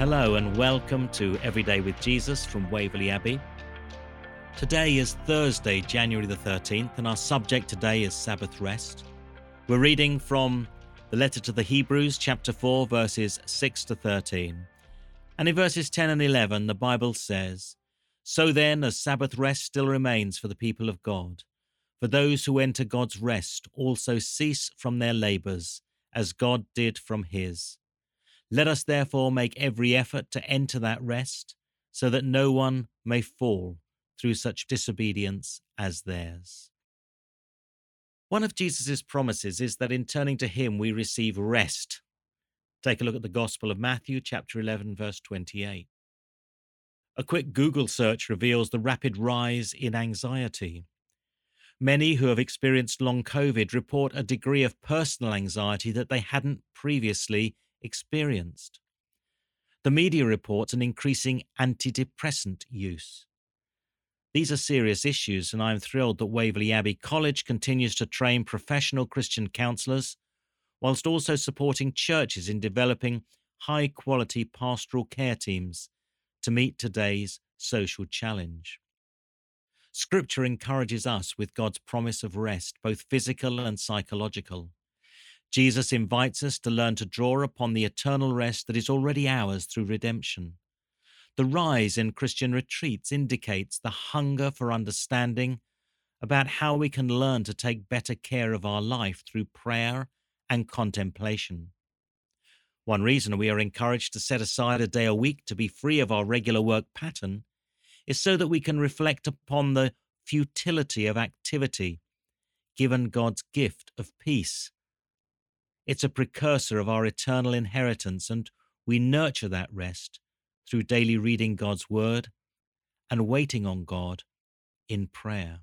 Hello and welcome to Everyday with Jesus from Waverley Abbey. Today is Thursday, January the 13th, and our subject today is Sabbath rest. We're reading from the letter to the Hebrews, chapter 4, verses 6 to 13. And in verses 10 and 11, the Bible says, So then, as Sabbath rest still remains for the people of God. For those who enter God's rest also cease from their labors, as God did from his. Let us therefore make every effort to enter that rest, so that no one may fall through such disobedience as theirs. One of Jesus' promises is that in turning to him we receive rest. Take a look at the Gospel of Matthew, chapter 11, verse 28. A quick Google search reveals the rapid rise in anxiety. Many who have experienced long COVID report a degree of personal anxiety that they hadn't previously experienced. The media reports an increasing antidepressant use. These are serious issues, and I am thrilled that Waverley Abbey College continues to train professional Christian counsellors, whilst also supporting churches in developing high quality pastoral care teams to meet today's social challenge. Scripture encourages us with God's promise of rest, both physical and psychological. Jesus invites us to learn to draw upon the eternal rest that is already ours through redemption. The rise in Christian retreats indicates the hunger for understanding about how we can learn to take better care of our life through prayer and contemplation. One reason we are encouraged to set aside a day a week to be free of our regular work pattern is so that we can reflect upon the futility of activity given God's gift of peace it's a precursor of our eternal inheritance, and we nurture that rest through daily reading God's Word and waiting on God in prayer.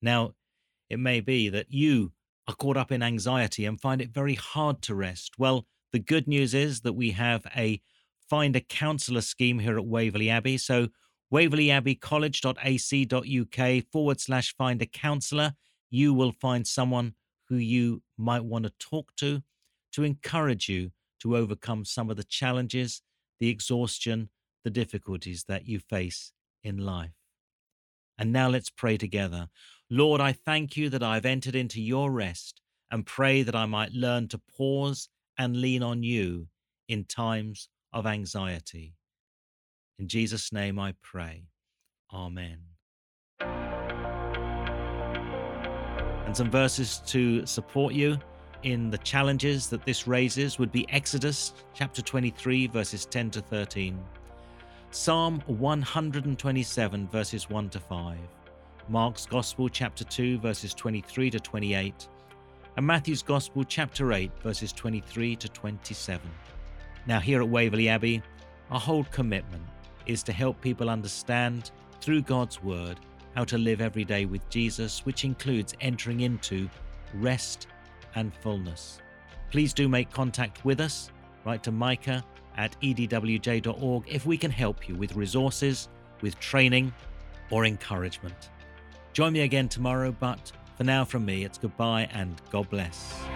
Now, it may be that you are caught up in anxiety and find it very hard to rest. Well, the good news is that we have a find a counsellor scheme here at Waverley Abbey. So, waverleyabbeycollege.ac.uk forward slash find a counsellor. You will find someone who you might want to talk to to encourage you to overcome some of the challenges, the exhaustion, the difficulties that you face in life. And now let's pray together. Lord, I thank you that I've entered into your rest and pray that I might learn to pause and lean on you in times of anxiety. In Jesus' name I pray. Amen. And some verses to support you in the challenges that this raises would be Exodus chapter 23, verses 10 to 13, Psalm 127, verses 1 to 5, Mark's Gospel chapter 2, verses 23 to 28, and Matthew's Gospel chapter 8, verses 23 to 27. Now, here at Waverley Abbey, our whole commitment is to help people understand through God's Word how to live every day with Jesus, which includes entering into rest and fullness. Please do make contact with us. Write to Micah at edwj.org if we can help you with resources, with training, or encouragement. Join me again tomorrow, but for now, from me, it's goodbye and God bless.